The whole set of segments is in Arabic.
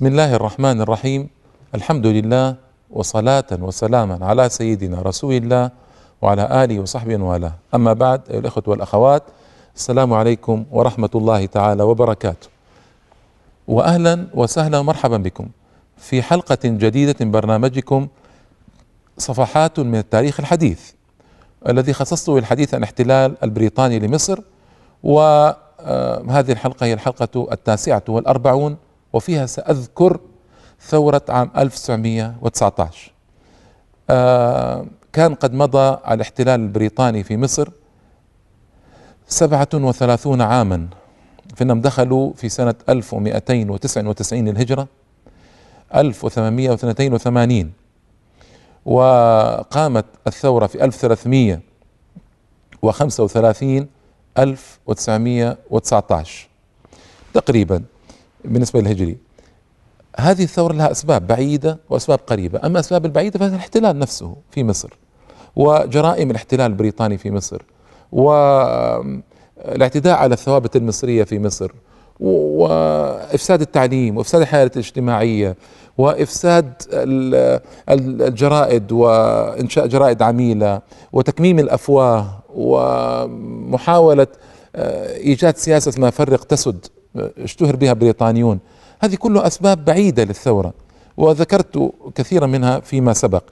بسم الله الرحمن الرحيم الحمد لله وصلاة وسلاما على سيدنا رسول الله وعلى آله وصحبه والاه أما بعد أيها الأخوة والأخوات السلام عليكم ورحمة الله تعالى وبركاته وأهلا وسهلا ومرحبا بكم في حلقة جديدة من برنامجكم صفحات من التاريخ الحديث الذي خصصته للحديث عن احتلال البريطاني لمصر وهذه الحلقة هي الحلقة التاسعة والأربعون وفيها سأذكر ثورة عام 1919 آه، كان قد مضى الاحتلال البريطاني في مصر سبعة وثلاثون عاما. فإنهم دخلوا في سنة 1299 للهجرة 1882 وقامت الثورة في 1335 1919 تقريبا بالنسبة للهجري. هذه الثورة لها أسباب بعيدة وأسباب قريبة. أما أسباب البعيدة فهي الاحتلال نفسه في مصر وجرائم الاحتلال البريطاني في مصر والاعتداء على الثوابت المصرية في مصر وإفساد التعليم وإفساد الحياة الاجتماعية وإفساد الجرائد وإنشاء جرائد عميلة وتكميم الأفواه ومحاولة آه، إيجاد سياسة ما فرق تسد اشتهر بها بريطانيون. هذه كلها أسباب بعيدة للثورة وذكرت كثيرا منها فيما سبق.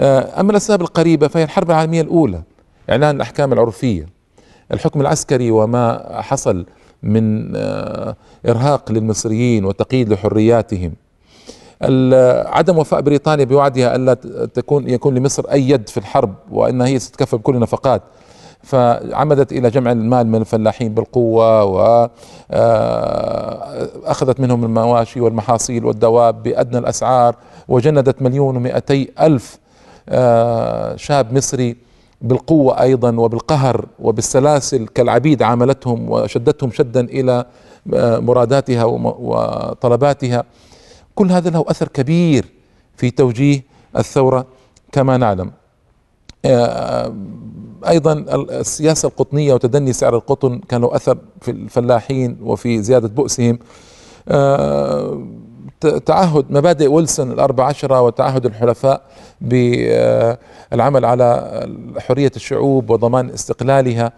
آه، أما الأسباب القريبة فهي الحرب العالمية الأولى إعلان الأحكام العرفية. الحكم العسكري وما حصل من آه، إرهاق للمصريين وتقييد لحرياتهم. عدم وفاء بريطانيا بوعدها ألا تكون يكون لمصر أي يد في الحرب وإنها هي ستتكفل بكل النفقات. فعمدت إلى جمع المال من الفلاحين بالقوة واخذت آه، منهم المواشي والمحاصيل والدواب بأدنى الأسعار وجندت مليون ومئتي ألف آه، شاب مصري بالقوة أيضا وبالقهر وبالسلاسل كالعبيد عاملتهم وشدتهم شدا إلى آه، مراداتها وطلباتها. كل هذا له أثر كبير في توجيه الثورة كما نعلم. أيضا السياسة القطنية وتدني سعر القطن كان له أثر في الفلاحين وفي زيادة بؤسهم. آه، تعهد مبادئ ويلسون الأربع عشرة وتعهد الحلفاء بالعمل على حرية الشعوب وضمان استقلالها.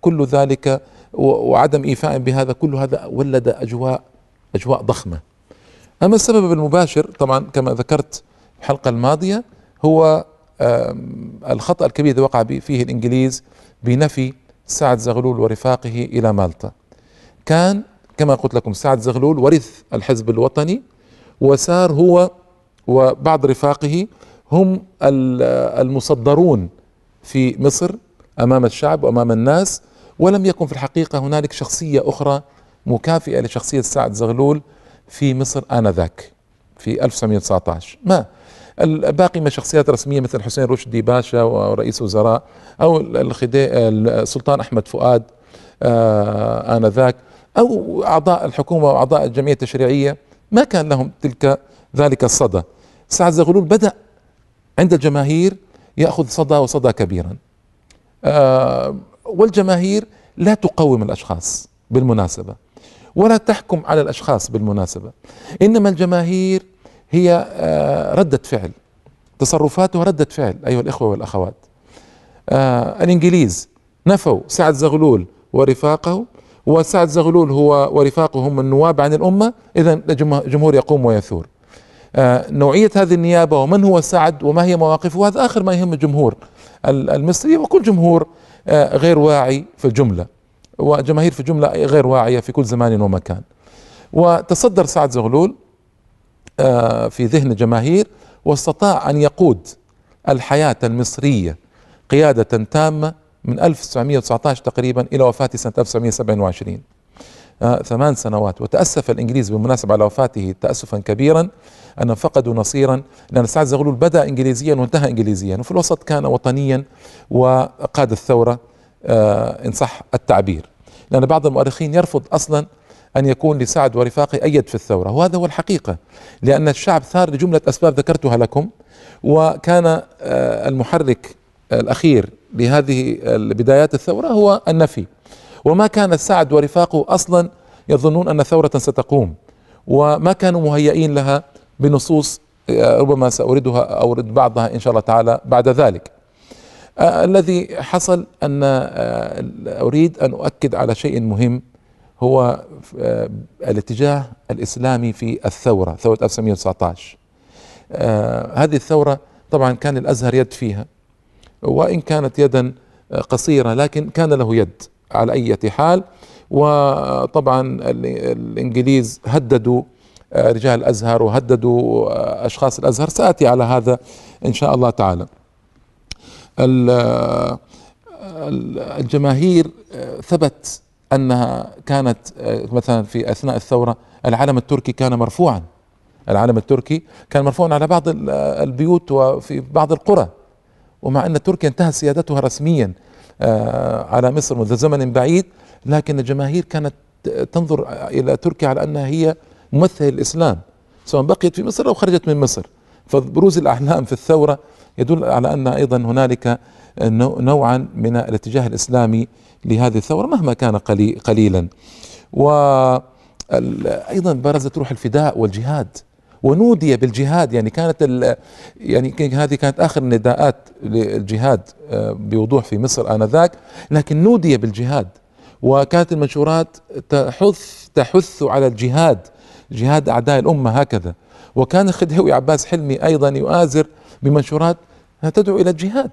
كل ذلك وعدم إيفاء بهذا كل هذا ولد أجواء أجواء ضخمة. أما السبب المباشر طبعا كما ذكرت الحلقة الماضية هو الخطأ الكبير الذي وقع فيه الإنجليز بنفي سعد زغلول ورفاقه إلى مالطا. كان كما قلت لكم سعد زغلول ورث الحزب الوطني وصار هو وبعض رفاقه هم المصدرون في مصر أمام الشعب وأمام الناس ولم يكن في الحقيقة هنالك شخصية أخرى مكافئة لشخصية سعد زغلول في مصر آنذاك في 1919 ما؟ الباقي من شخصيات رسمية مثل حسين رشدي باشا ورئيس وزراء أو السلطان أحمد فؤاد آه آنذاك أو أعضاء الحكومة وأعضاء الجمعية التشريعية. ما كان لهم تلك ذلك الصدى. سعد زغلول بدأ عند الجماهير يأخذ صدى وصدى كبيرا. آه والجماهير لا تقوم الأشخاص بالمناسبة ولا تحكم على الأشخاص بالمناسبة. إنما الجماهير هي آه، ردة فعل. تصرفاته ردة فعل أيها الإخوة والأخوات. آه الإنجليز نفوا سعد زغلول ورفاقه وسعد زغلول هو ورفاقه هم النواب عن الأمة. إذا الجمهور يقوم ويثور. آه نوعية هذه النيابة ومن هو سعد وما هي مواقفه هذا آخر ما يهم الجمهور المصري وكل جمهور غير واعي في الجملة. وجماهير في الجملة غير واعية في كل زمان ومكان. وتصدر سعد زغلول في ذهن الجماهير واستطاع أن يقود الحياة المصرية قيادة تامة من 1919 تقريبا إلى وفاته سنة 1927 آه ثمان سنوات وتأسف الإنجليز بالمناسبة على وفاته تأسفا كبيرا. أنهم فقدوا نصيرا لأن سعد زغلول بدأ إنجليزيا وانتهى إنجليزيا وفي الوسط كان وطنيا وقاد الثورة آه إن صح التعبير. لأن بعض المؤرخين يرفض أصلا أن يكون لسعد ورفاقه أيد في الثورة. وهذا هو الحقيقة لأن الشعب ثار لجملة أسباب ذكرتها لكم وكان آه، المحرك الأخير لهذه بدايات الثورة هو النفي. وما كان سعد ورفاقه أصلا يظنون أن ثورة ستقوم وما كانوا مهيئين لها بنصوص ربما سأوردها أورد بعضها إن شاء الله تعالى بعد ذلك. آه الذي حصل أن آه أريد أن أؤكد على شيء مهم. هو آه الاتجاه الإسلامي في الثورة ثورة 1919 آه هذه الثورة طبعا كان الأزهر يد فيها وإن كانت يدا قصيرة لكن كان له يد على أي حال. وطبعا الإنجليز هددوا آه، رجال الأزهر وهددوا آه، أشخاص الأزهر. سآتي على هذا إن شاء الله تعالى. آه، الجماهير ثبت أنها كانت مثلا في أثناء الثورة العلم التركي كان مرفوعا. العلم التركي كان مرفوعا على بعض البيوت وفي بعض القرى. ومع أن تركيا انتهت سيادتها رسميا على مصر منذ زمن بعيد لكن الجماهير كانت تنظر إلى تركيا على أنها هي ممثل الإسلام سواء بقيت في مصر أو خرجت من مصر. فبروز الأحلام في الثورة يدل على أن أيضا هنالك نوعا من الاتجاه الإسلامي لهذه الثورة مهما كان قليلا. وأيضا برزت روح الفداء والجهاد. ونودي بالجهاد. يعني كانت يعني هذه كانت آخر النداءات للجهاد آه، بوضوح في مصر آنذاك. لكن نودي بالجهاد. وكانت المنشورات تحث تحث على الجهاد جهاد أعداء الأمة هكذا. وكان الخديوي عباس حلمي أيضا يؤازر بمنشورات تدعو إلى الجهاد.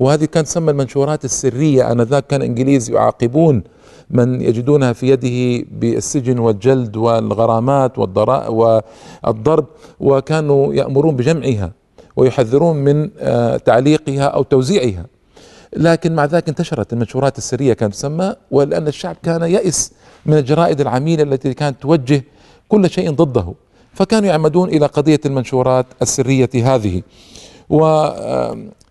وهذه كانت تسمى المنشورات السرية. آنذاك كان الإنجليز يعاقبون من يجدونها في يده بالسجن والجلد والغرامات والضرب وكانوا يأمرون بجمعها ويحذرون من آه، تعليقها أو توزيعها. لكن مع ذلك انتشرت المنشورات السرية كانت تسمى ولأن الشعب كان يئس من الجرائد العميلة التي كانت توجه كل شيء ضده. فكانوا يعمدون إلى قضية المنشورات السرية هذه.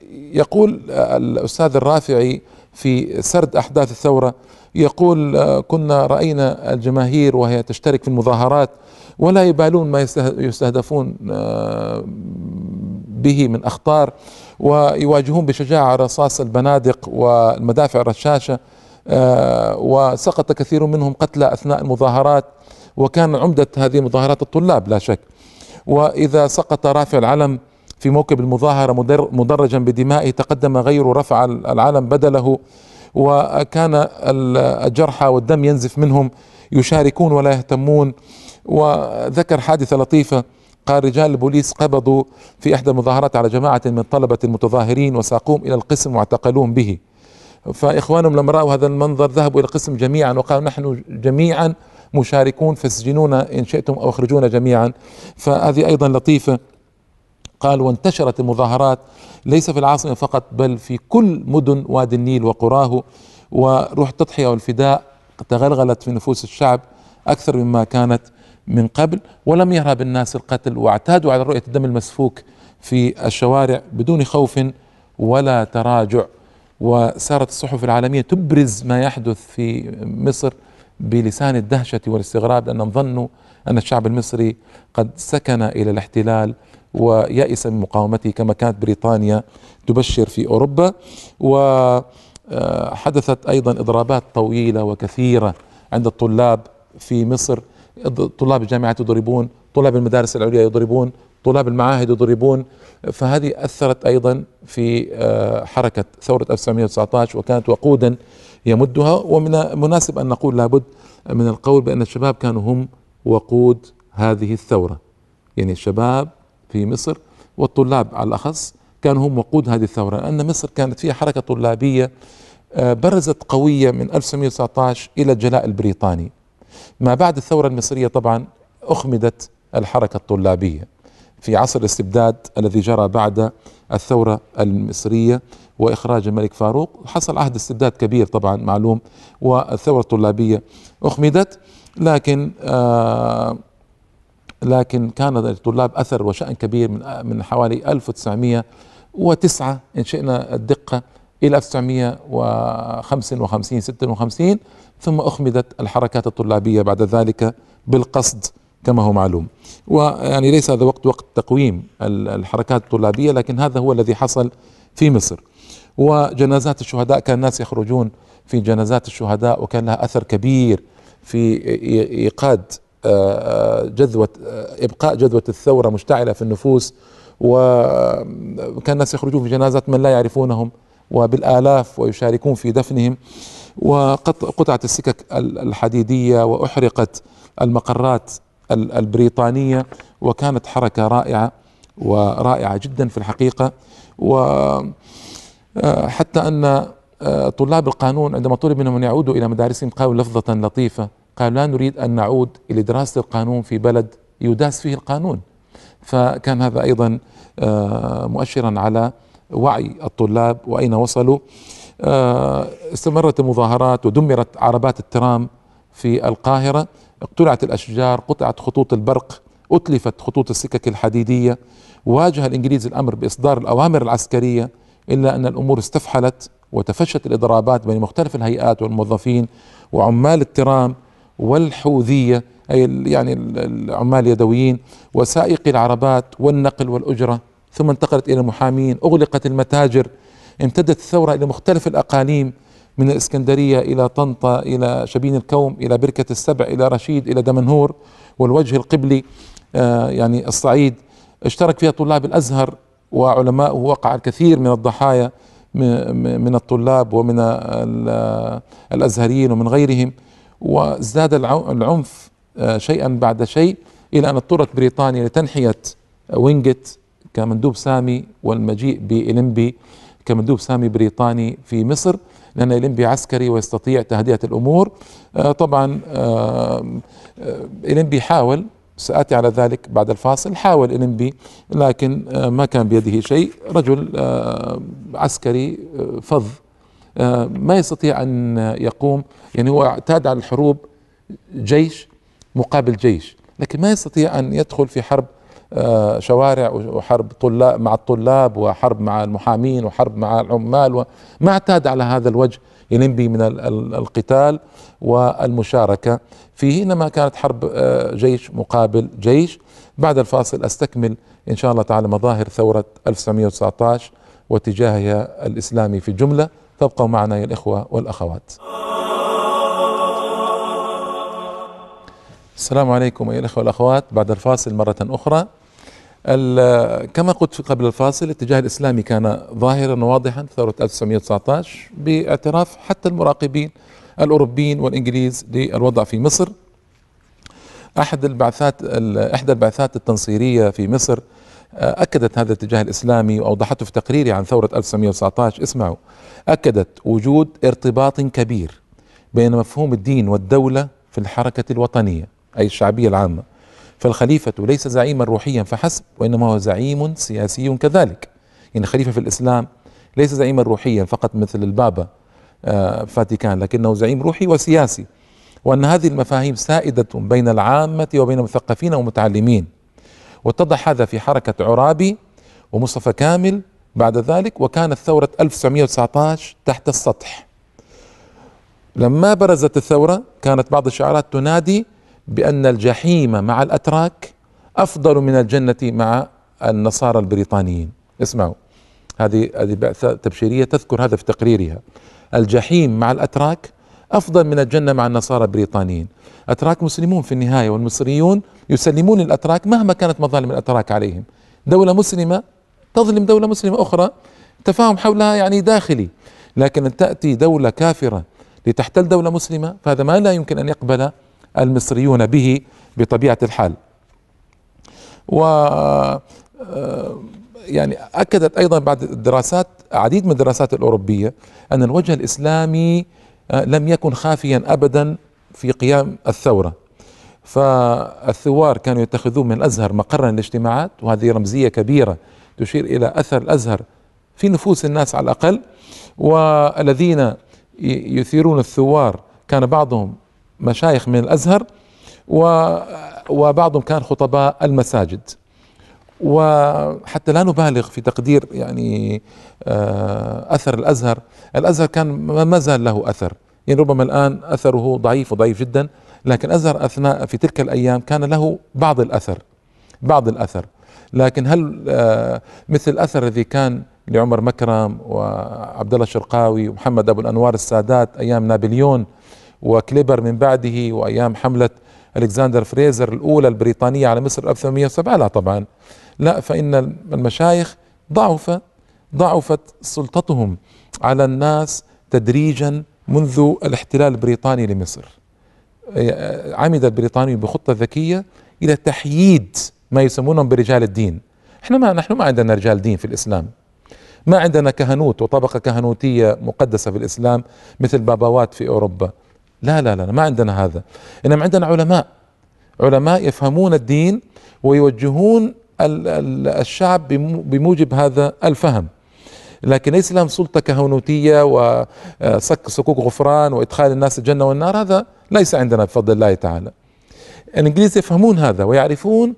ويقول الأستاذ الرافعي في سرد أحداث الثورة يقول كنا رأينا الجماهير وهي تشترك في المظاهرات ولا يبالون ما يستهدفون به من أخطار ويواجهون بشجاعة رصاص البنادق والمدافع الرشاشة وسقط كثير منهم قتلى أثناء المظاهرات وكان عمدة هذه مظاهرات الطلاب لا شك. وإذا سقط رافع العلم في موكب المظاهرة مدرجا بدمائه تقدم غيره رفع العلم بدله وكان الجرحى والدم ينزف منهم يشاركون ولا يهتمون. وذكر حادثة لطيفة قال رجال البوليس قبضوا في إحدى المظاهرات على جماعة من طلبة المتظاهرين وساقوهم إلى القسم واعتقلوهم به. فإخوانهم لما رأوا هذا المنظر ذهبوا إلى القسم جميعا وقالوا نحن جميعا مشاركون فاسجنونا إن شئتم أو أخرجونا جميعا. فهذه أيضا لطيفة. قال وانتشرت المظاهرات ليس في العاصمة فقط بل في كل مدن وادي النيل وقراه وروح التضحية والفداء تغلغلت في نفوس الشعب أكثر مما كانت من قبل ولم يهرب الناس القتل واعتادوا على رؤية الدم المسفوك في الشوارع بدون خوف ولا تراجع وصارت الصحف العالمية تبرز ما يحدث في مصر بلسان الدهشة والاستغراب لأنهم ظنوا أن الشعب المصري قد سكن إلى الاحتلال ويأس من مقاومته كما كانت بريطانيا تبشر في أوروبا. وحدثت أيضا إضرابات طويلة وكثيرة عند الطلاب في مصر. طلاب الجامعات يضربون طلاب المدارس العليا يضربون طلاب المعاهد يضربون. فهذه أثرت أيضا في آه، حركة ثورة 1919 وكانت وقودا يمدها. ومن المناسب أن نقول لابد من القول بأن الشباب كانوا هم وقود هذه الثورة. يعني الشباب في مصر والطلاب على الأخص كانوا هم وقود هذه الثورة لأن مصر كانت فيها حركة طلابية آه، برزت قوية من 1919 إلى الجلاء البريطاني. ما بعد الثورة المصرية طبعا أخمدت الحركة الطلابية في عصر الاستبداد الذي جرى بعد الثورة المصرية وإخراج الملك فاروق. حصل عهد استبداد كبير طبعا معلوم والثورة الطلابية أخمدت لكن آه لكن كان للطلاب أثر وشأن كبير من من حوالي 1909 إن شئنا الدقة إلى 1955 56 ثم أخمدت الحركات الطلابية بعد ذلك بالقصد كما هو معلوم. ويعني ليس هذا وقت وقت تقويم الحركات الطلابية لكن هذا هو الذي حصل في مصر. وجنازات الشهداء كان الناس يخرجون في جنازات الشهداء وكان لها أثر كبير في إيقاد جذوة إبقاء جذوة الثورة مشتعلة في النفوس وكان الناس يخرجون في جنازات من لا يعرفونهم وبالآلاف ويشاركون في دفنهم وقطعت السكك الحديدية وأحرقت المقرات البريطانية وكانت حركة رائعة ورائعة جدا في الحقيقة. وحتى آه، أن آه، طلاب القانون عندما طلب منهم أن يعودوا إلى مدارسهم قالوا لفظة لطيفة قالوا لا نريد أن نعود إلى دراسة القانون في بلد يداس فيه القانون. فكان هذا أيضا آه، مؤشرا على وعي الطلاب وأين وصلوا. استمرت المظاهرات ودمرت عربات الترام في القاهرة. اقتلعت الأشجار قطعت خطوط البرق أتلفت خطوط السكك الحديدية. واجه الإنجليز الأمر بإصدار الأوامر العسكرية إلا أن الأمور استفحلت وتفشت الإضرابات بين مختلف الهيئات والموظفين وعمال الترام. والحوذية أي يعني العمال اليدويين وسائقي العربات والنقل والأجرة ثم انتقلت إلى المحامين أغلقت المتاجر امتدت الثورة إلى مختلف الأقاليم من الإسكندرية إلى طنطا إلى شبين الكوم إلى بركة السبع إلى رشيد إلى دمنهور والوجه القبلي آه، يعني الصعيد. اشترك فيها طلاب الأزهر وعلماء وقع الكثير من الضحايا من الطلاب ومن الأزهريين ومن غيرهم. وازداد العنف آه، شيئا بعد شيء إلى أن اضطرت بريطانيا لتنحية وينجت كمندوب سامي والمجيء بإلمبي كمندوب سامي بريطاني في مصر لأن إلمبي عسكري ويستطيع تهدئة الأمور. آه، طبعا إلمبي حاول سآتي على ذلك بعد الفاصل حاول إنبي لكن آه، ما كان بيده شيء. رجل آه، عسكري آه، فظ. ما يستطيع أن يقوم يعني هو اعتاد على الحروب جيش مقابل جيش لكن ما يستطيع أن يدخل في حرب شوارع وحرب طلاب مع الطلاب وحرب مع المحامين وحرب مع العمال وما اعتاد على هذا الوجه ينبي من القتال والمشاركة. فيه إنما كانت حرب آه، جيش مقابل جيش. بعد الفاصل أستكمل إن شاء الله تعالى مظاهر ثورة 1919 واتجاهها الإسلامي في الجملة فابقوا معنا يا الإخوة والأخوات. السلام عليكم أيها الأخوة والأخوات. بعد الفاصل مرة أخرى كما قلت قبل الفاصل الاتجاه الإسلامي كان ظاهرا وواضحا ثورة 1919 باعتراف حتى المراقبين الأوروبيين والإنجليز للوضع في مصر. أحد البعثات إحدى البعثات التنصيرية في مصر أكدت هذا الاتجاه الإسلامي وأوضحته في تقريري عن ثورة 1919 اسمعوا. أكدت وجود ارتباط كبير بين مفهوم الدين والدولة في الحركة الوطنية أي الشعبية العامة. فالخليفة ليس زعيما روحيا فحسب وإنما هو زعيم سياسي كذلك. يعني الخليفة في الإسلام ليس زعيما روحيا فقط مثل البابا آه، فاتيكان لكنه زعيم روحي وسياسي. وأن هذه المفاهيم سائدة بين العامة وبين المثقفين ومتعلمين. واتضح هذا في حركة عرابي ومصطفى كامل بعد ذلك وكانت ثورة 1919 تحت السطح. لما برزت الثورة كانت بعض الشعارات تنادي بأن الجحيم مع الأتراك أفضل من الجنة مع النصارى البريطانيين. اسمعوا هذه هذه بعثة تبشيرية تذكر هذا في تقريرها. الجحيم مع الأتراك أفضل من الجنة مع النصارى البريطانيين. أتراك مسلمون في النهاية والمصريون يسلمون الأتراك مهما كانت مظالم الأتراك عليهم. دولة مسلمة تظلم دولة مسلمة أخرى تفاهم حولها يعني داخلي. لكن أن تأتي دولة كافرة لتحتل دولة مسلمة فهذا ما لا يمكن أن يقبل المصريون به بطبيعة الحال. و آه، يعني أكدت أيضا بعد الدراسات عديد من الدراسات الأوروبية أن الوجه الإسلامي آه، لم يكن خافيا ابدا في قيام الثورة. فالثوار كانوا يتخذون من الأزهر مقرا للاجتماعات وهذه رمزية كبيرة تشير إلى أثر الأزهر في نفوس الناس على الأقل. والذين يثيرون الثوار كان بعضهم مشايخ من الأزهر وبعضهم كان خطباء المساجد. وحتى لا نبالغ في تقدير يعني آه، أثر الأزهر، الأزهر كان ما زال له أثر، يعني ربما الآن أثره ضعيف وضعيف جدا، لكن الازهر أثناء في تلك الأيام كان له بعض الأثر بعض الأثر، لكن هل آه، مثل الأثر الذي كان لعمر مكرم وعبد الله الشرقاوي ومحمد أبو الأنوار السادات أيام نابليون وكليبر من بعده وأيام حملة ألكسندر فريزر الأولى البريطانية على مصر 1807 لا طبعا. لا فإن المشايخ ضعف ضعفت سلطتهم على الناس تدريجا منذ الاحتلال البريطاني لمصر. عمد البريطاني بخطة ذكية إلى تحييد ما يسمونهم برجال الدين. إحنا ما نحن ما عندنا رجال دين في الإسلام. ما عندنا كهنوت وطبقة كهنوتية مقدسة في الإسلام مثل باباوات في أوروبا. لا لا لا ما عندنا هذا. إنما عندنا علماء. علماء يفهمون الدين ويوجهون الشعب بموجب هذا الفهم. لكن ليس لهم سلطة كهنوتية وصك صكوك غفران وإدخال الناس الجنة والنار. هذا ليس عندنا بفضل الله تعالى. الإنجليز يفهمون هذا ويعرفون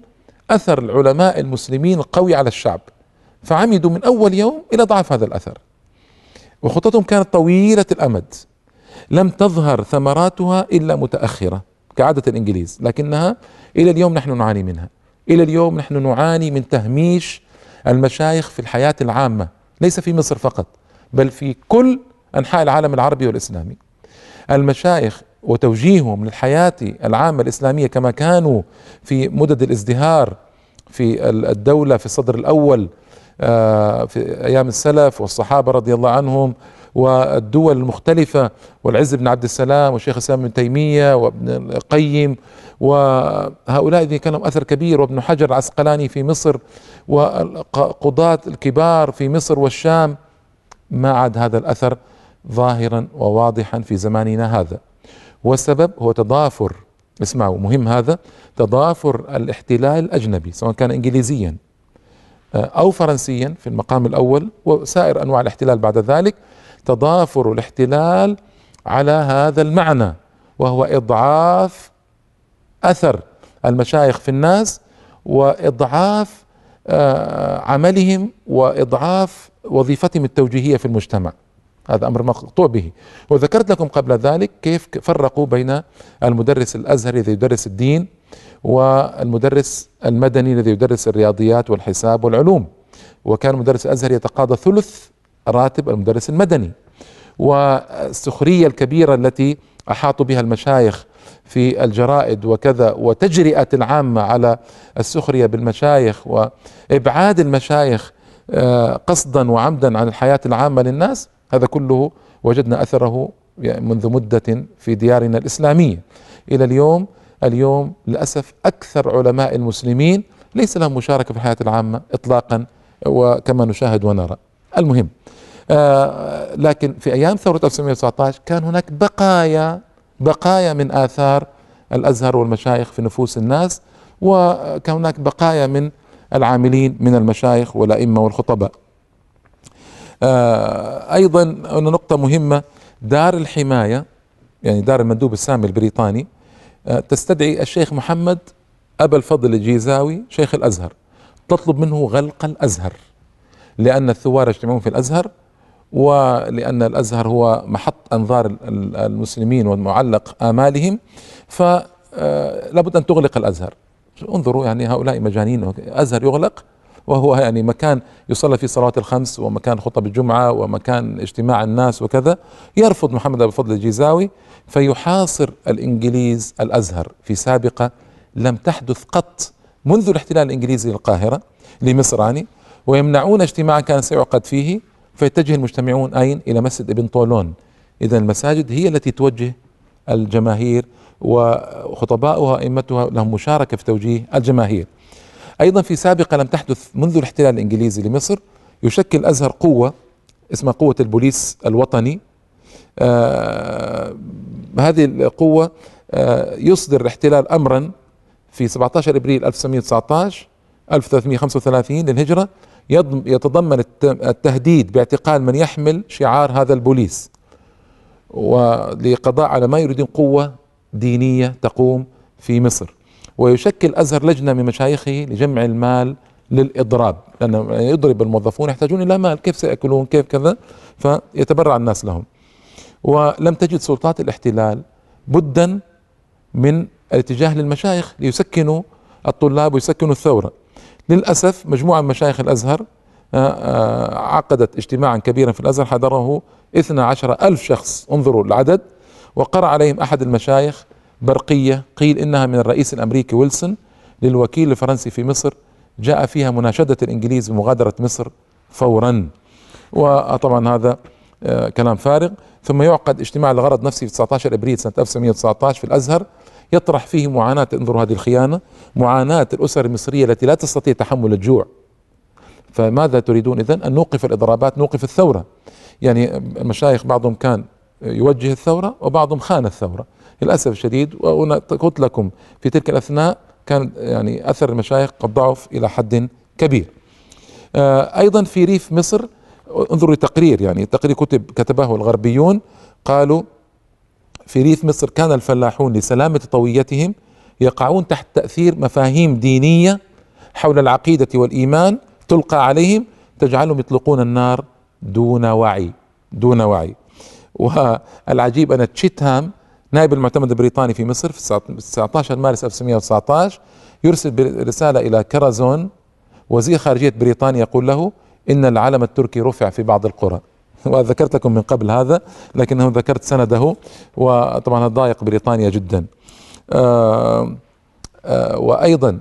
أثر العلماء المسلمين القوي على الشعب. فعمدوا من أول يوم إلى ضعف هذا الأثر. وخطتهم كانت طويلة الأمد. لم تظهر ثمراتها إلا متأخرة كعادة الإنجليز لكنها إلى اليوم نحن نعاني منها. إلى اليوم نحن نعاني من تهميش المشايخ في الحياة العامة ليس في مصر فقط بل في كل أنحاء العالم العربي والإسلامي. المشايخ وتوجيههم للحياة العامة الإسلامية كما كانوا في مدد الازدهار في الدولة في الصدر الأول آه، في أيام السلف والصحابة رضي الله عنهم والدول المختلفة والعز بن عبد السلام والشيخ الإسلام ابن تيمية وابن القيم وهؤلاء الذين كان لهم أثر كبير وابن حجر العسقلاني في مصر والقضاة الكبار في مصر والشام ما عاد هذا الأثر ظاهرا وواضحا في زماننا هذا. والسبب هو تضافر اسمعوا مهم هذا تضافر الاحتلال الأجنبي سواء كان إنجليزيا. أو فرنسيا في المقام الأول وسائر أنواع الاحتلال بعد ذلك تضافر الاحتلال على هذا المعنى وهو إضعاف أثر المشايخ في الناس وإضعاف آه، عملهم وإضعاف وظيفتهم التوجيهية في المجتمع. هذا أمر مقطوع به. وذكرت لكم قبل ذلك كيف فرقوا بين المدرس الأزهري الذي يدرس الدين والمدرس المدني الذي يدرس الرياضيات والحساب والعلوم. وكان المدرس الازهري يتقاضى ثلث راتب المدرس المدني. والسخرية الكبيرة التي احاطوا بها المشايخ في الجرائد وكذا وتجرئة العامة على السخرية بالمشايخ وإبعاد المشايخ آه، قصدا وعمدا عن الحياة العامة للناس هذا كله وجدنا أثره منذ مدة في ديارنا الإسلامية. إلى اليوم اليوم للأسف أكثر علماء المسلمين ليس لهم مشاركة في الحياة العامة اطلاقا وكما نشاهد ونرى. المهم آه لكن في أيام ثورة 1919 كان هناك بقايا بقايا من آثار الأزهر والمشايخ في نفوس الناس وكان هناك بقايا من العاملين من المشايخ والأئمة والخطباء. آه أيضا هنا نقطة مهمة دار الحماية يعني دار المندوب السامي البريطاني تستدعي الشيخ محمد أبا الفضل الجيزاوي شيخ الأزهر. تطلب منه غلق الأزهر لأن الثوار يجتمعون في الأزهر ولأن الأزهر هو محط أنظار المسلمين ومعلق آمالهم. فلابد أن تغلق الأزهر. انظروا يعني هؤلاء مجانين أزهر يغلق وهو يعني مكان يصلى فيه صلوات الخمس ومكان خطب الجمعة ومكان اجتماع الناس وكذا يرفض محمد أبو فضل الجيزاوي فيحاصر الإنجليز الأزهر في سابقة لم تحدث قط منذ الاحتلال الإنجليزي للقاهرة لمصر يعني ويمنعون اجتماعا كان سيعقد فيه فيتجه المجتمعون أين؟ إلى مسجد ابن طولون. إذا المساجد هي التي توجه الجماهير وخطباؤها أئمتها لهم مشاركة في توجيه الجماهير. أيضا في سابقة لم تحدث منذ الاحتلال الإنجليزي لمصر يشكل الازهر قوة اسمها قوة البوليس الوطني. آه هذه القوة آه يصدر الاحتلال امرا في 17 إبريل 1919 1335 للهجرة. يتضمن التهديد باعتقال من يحمل شعار هذا البوليس. ولقضاء على ما يريدون قوة دينية تقوم في مصر. ويشكل أزهر لجنة من مشايخه لجمع المال للإضراب. لأن يضرب الموظفون يحتاجون إلى مال كيف سيأكلون كيف كذا؟ فيتبرع الناس لهم. ولم تجد سلطات الاحتلال بدا من الاتجاه للمشايخ ليسكنوا الطلاب ويسكنوا الثورة. للأسف مجموعة من مشايخ الأزهر آه، آه، عقدت اجتماعا كبيرا في الأزهر حضره 12 ألف شخص انظروا العدد وقرأ عليهم أحد المشايخ برقية قيل إنها من الرئيس الأمريكي ويلسون للوكيل الفرنسي في مصر جاء فيها مناشدة الإنجليز بمغادرة مصر فورا. وطبعا هذا آه، كلام فارغ. ثم يعقد اجتماع الغرض نفسي في 19 إبريل سنة 1919 في الأزهر. يطرح فيه معاناة انظروا هذه الخيانة معاناة الأسر المصرية التي لا تستطيع تحمل الجوع. فماذا تريدون إذن؟ أن نوقف الإضرابات نوقف الثورة. يعني المشايخ بعضهم كان يوجه الثورة وبعضهم خان الثورة. للأسف الشديد وقلت لكم في تلك الأثناء كان يعني أثر المشايخ قد ضعف إلى حد كبير. آه، أيضا في ريف مصر انظروا لتقرير يعني تقرير كتب كتبه الغربيون قالوا في ريف مصر كان الفلاحون لسلامة طويتهم يقعون تحت تأثير مفاهيم دينية حول العقيدة والإيمان تلقى عليهم تجعلهم يطلقون النار دون وعي دون وعي. والعجيب أن تشيتهام نائب المعتمد البريطاني في مصر في 19 مارس 1919 يرسل رسالة إلى كرازون وزير خارجية بريطانيا يقول له إن العلم التركي رفع في بعض القرى. وذكرت لكم من قبل هذا لكنه ذكرت سنده وطبعا ضايق بريطانيا جدا. آه آه وأيضا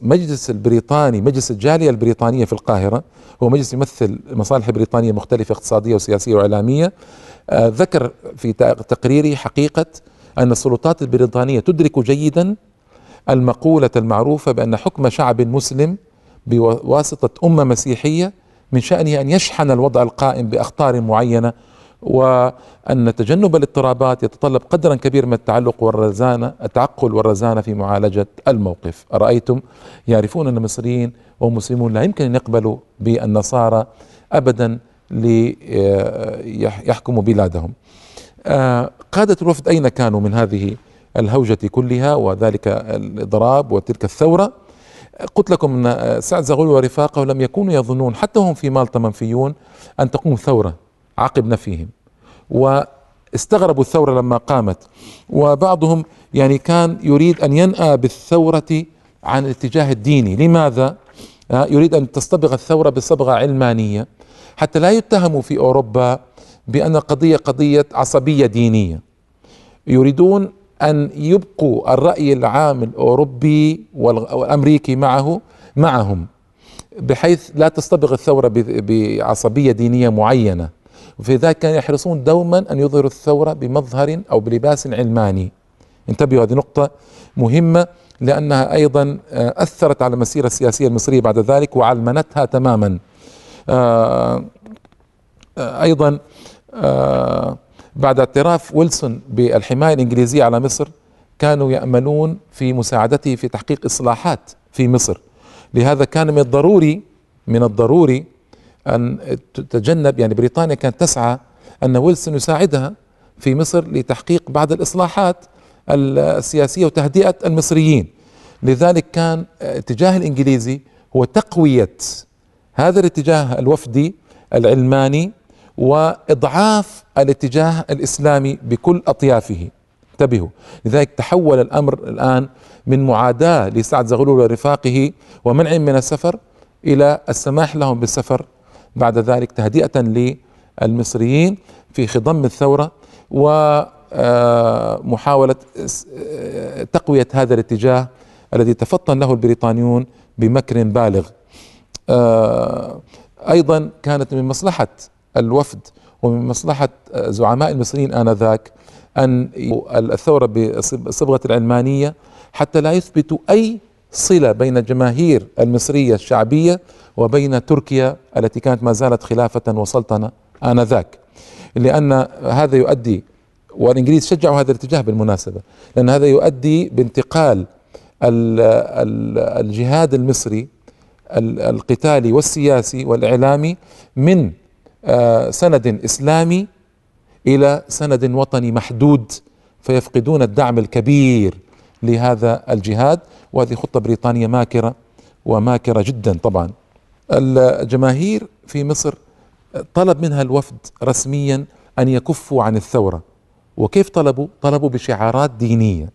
مجلس البريطاني مجلس الجالية البريطانية في القاهرة هو مجلس يمثل مصالح بريطانية مختلفة اقتصادية وسياسية وإعلامية. آه ذكر في تقريره حقيقة أن السلطات البريطانية تدرك جيدا المقولة المعروفة بأن حكم شعب مسلم بواسطة أمة مسيحية من شأنه أن يشحن الوضع القائم بأخطار معينة وأن تجنب الاضطرابات يتطلب قدرا كبيرا من التعلق والرزانة التعقل والرزانة في معالجة الموقف. أرأيتم؟ يعرفون أن المصريين ومسلمون لا يمكن أن يقبلوا بالنصارى أبدا ليحكموا بلادهم. آه، قادة الوفد أين كانوا من هذه الهوجة كلها وذلك الإضراب وتلك الثورة؟ قلت لكم أن سعد زغلول ورفاقه لم يكونوا يظنون حتى هم في مالطا منفيون أن تقوم ثورة. عقب نفيهم واستغربوا الثورة لما قامت. وبعضهم يعني كان يريد أن ينأى بالثورة عن الاتجاه الديني. لماذا؟ يريد أن تصطبغ الثورة بصبغة علمانية. حتى لا يتهموا في أوروبا بأن القضية قضية عصبية دينية. يريدون أن يبقوا الرأي العام الأوروبي والأمريكي معه معهم بحيث لا تصطبغ الثورة بعصبية دينية معينة. وفي ذلك كانوا يحرصون دوما أن يظهروا الثورة بمظهر أو بلباس علماني. انتبهوا هذه نقطة مهمة لأنها أيضا آه، أثرت على المسيره السياسية المصرية بعد ذلك وعلمنتها تماما. آه، آه، أيضا بعد اعتراف ويلسون بالحماية الإنجليزية على مصر كانوا يأملون في مساعدته في تحقيق إصلاحات في مصر. لهذا كان من الضروري من الضروري أن تتجنب يعني بريطانيا كانت تسعى أن ويلسون يساعدها في مصر لتحقيق بعض الإصلاحات السياسية وتهدئة المصريين. لذلك كان اتجاه الإنجليزي هو تقوية هذا الاتجاه الوفدي العلماني وإضعاف الاتجاه الإسلامي بكل أطيافه. انتبهوا لذلك تحول الأمر الآن من معاداة لسعد زغلول ورفاقه ومنعهم من السفر إلى السماح لهم بالسفر بعد ذلك تهدئة للمصريين في خضم الثورة ومحاوله آه، تقوية هذا الاتجاه الذي تفطن له البريطانيون بمكر بالغ. آه، أيضا كانت من مصلحة الوفد ومن مصلحة زعماء المصريين آنذاك أن الثورة بصبغة العلمانية حتى لا يثبتوا أي صلة بين الجماهير المصرية الشعبية وبين تركيا التي كانت ما زالت خلافة وسلطنة آنذاك. لأن هذا يؤدي والإنجليز شجعوا هذا الاتجاه بالمناسبة لأن هذا يؤدي بانتقال الجهاد المصري القتالي والسياسي والإعلامي من آه، سند إسلامي إلى سند وطني محدود فيفقدون الدعم الكبير لهذا الجهاد وهذه خطة بريطانية ماكرة وماكرة جدا طبعا. الجماهير في مصر طلب منها الوفد رسميا أن يكفوا عن الثورة. وكيف طلبوا؟ طلبوا بشعارات دينية.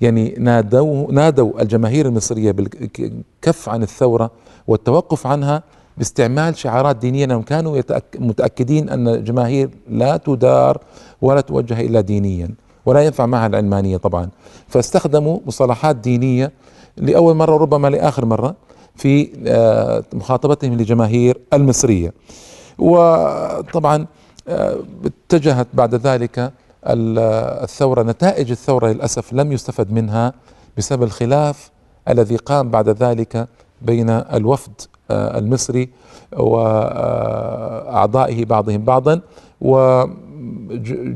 يعني نادوا نادوا الجماهير المصرية بالكف عن الثورة والتوقف عنها باستعمال شعارات دينية. لأنهم كانوا متأكدين أن الجماهير لا تدار ولا توجه إلا دينيا ولا ينفع معها العلمانية طبعا. فاستخدموا مصطلحات دينية لأول مرة ربما لآخر مرة. في آه، مخاطبتهم لجماهير المصرية. وطبعا آه، اتجهت بعد ذلك الثورة نتائج الثورة للأسف لم يستفد منها بسبب الخلاف الذي قام بعد ذلك بين الوفد آه، المصري وأعضائه بعضهم بعضا وجنوحهم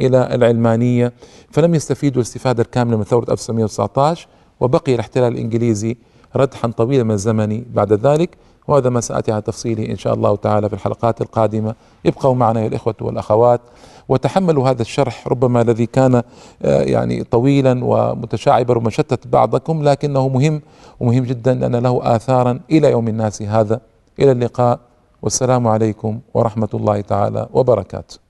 إلى العلمانية. فلم يستفيدوا الاستفادة الكاملة من ثورة 1919 وبقي الاحتلال الإنجليزي ردحا طويلا من الزمن بعد ذلك وهذا ما سآتي على تفصيله إن شاء الله تعالى في الحلقات القادمة. ابقوا معنا يا الإخوة والأخوات وتحملوا هذا الشرح ربما الذي كان آه، يعني طويلا ومتشعبا ومشتت بعضكم لكنه مهم ومهم جدا لأن له آثارا إلى يوم الناس هذا. إلى اللقاء والسلام عليكم ورحمة الله تعالى وبركاته.